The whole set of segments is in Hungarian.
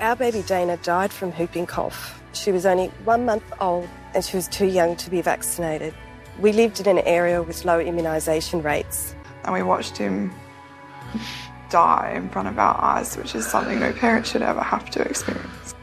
Our baby Dana died from whooping cough. She was only one month old and she was too young to be vaccinated. We lived in an area with low immunisation rates. And we watched him die in front of our eyes, which is something no parent should ever have to experience.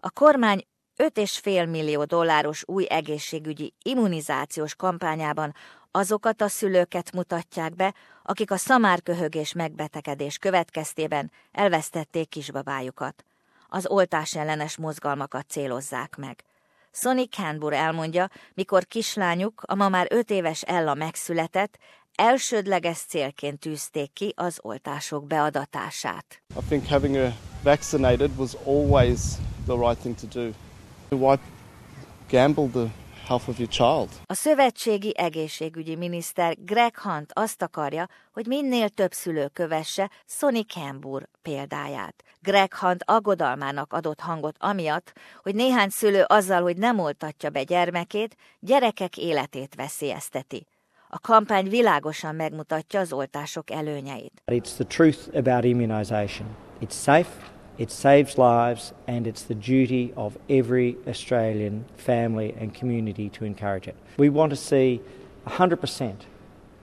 A kormány 5,5 millió dolláros új egészségügyi immunizációs kampányában azokat a szülőket mutatják be, akik a szamárköhögés megbetegedés következtében elvesztették kisbabájukat. Az oltás ellenes mozgalmakat célozzák meg. Sonny Canbur elmondja, mikor kislányuk, a ma már öt éves Ella megszületett, elsődleges célként tűzték ki az oltások beadatását. I think having her vaccinated was always the right thing to do. Why gamble the health of your child? A szövetségi egészségügyi miniszter Greg Hunt azt akarja, hogy minél több szülő kövesse Sonny Campbell példáját. Greg Hunt aggodalmának adott hangot amiatt, hogy néhány szülő azzal, hogy nem oltatja be gyermekét, gyerekek életét veszélyezteti. A kampány világosan megmutatja az oltások előnyeit. It's the truth about immunisation. It's safe, it saves lives, and it's the duty of every Australian family and community to encourage it. We want to see 100%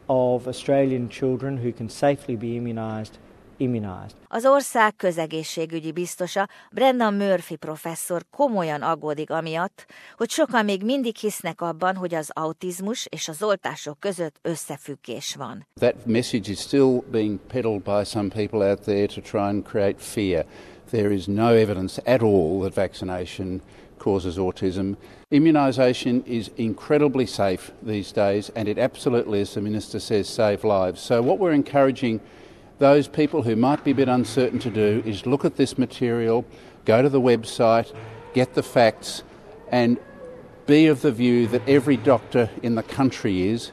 of Australian children who can safely be immunised immunized. Az ország közegészségügyi biztosa Brendan Murphy professzor komolyan aggódik amiatt, hogy sokan még mindig hisznek abban, hogy az autizmus és az oltások között összefüggés van. That message is still being peddled by some people out there to try and create fear. There is no evidence at all that vaccination causes autism. Immunisation is incredibly safe these days, and it absolutely, as the Minister says, saves lives. So, what we're encouraging those people who might be a bit uncertain to do is look at this material, go to the website, get the facts, and be of the view that every doctor in the country is,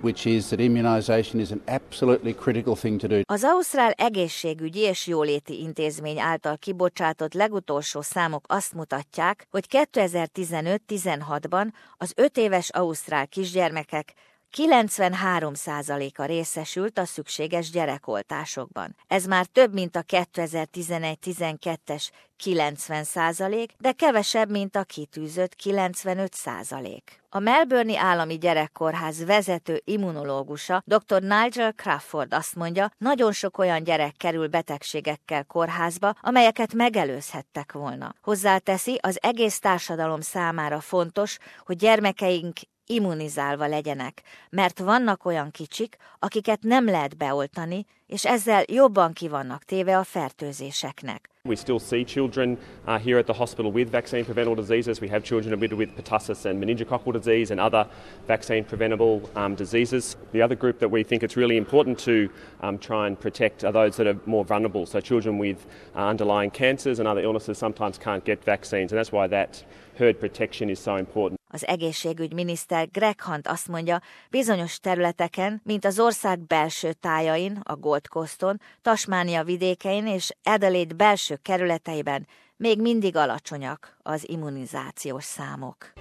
which is that immunisation is an absolutely critical thing to do. Az Ausztrál Egészségügyi és Jóléti Intézmény által kibocsátott legutolsó számok azt mutatják, hogy 2015-16-ban az 5 éves ausztrál kisgyermekek 93%-a részesült a szükséges gyerekoltásokban. Ez már több, mint a 2011-12-es 90%, de kevesebb, mint a kitűzött 95%. A Melbourne Állami Gyerekkórház vezető immunológusa, dr. Nigel Crawford azt mondja, nagyon sok olyan gyerek kerül betegségekkel kórházba, amelyeket megelőzhettek volna. Hozzáteszi, az egész társadalom számára fontos, hogy gyermekeink immunizálva legyenek, mert vannak olyan kicsik, akiket nem lehet beoltani, és ezzel jobban kivannak téve a fertőzéseknek. We still see children uh, here at the hospital with vaccine preventable diseases. We have children admitted with pertussis and meningococcal disease and other vaccine preventable um, diseases. The other group that we think it's really important to um, try and protect are those that are more vulnerable. So children with uh, underlying cancers and other illnesses sometimes can't get vaccines, and that's why that herd protection is so important. Az egészségügyminiszter Greg Hunt azt mondja, bizonyos területeken, mint az ország belső tájain, a Gold Coaston, Tasmánia vidékein és Adelaide belső kerületeiben még mindig alacsonyak az immunizációs számok.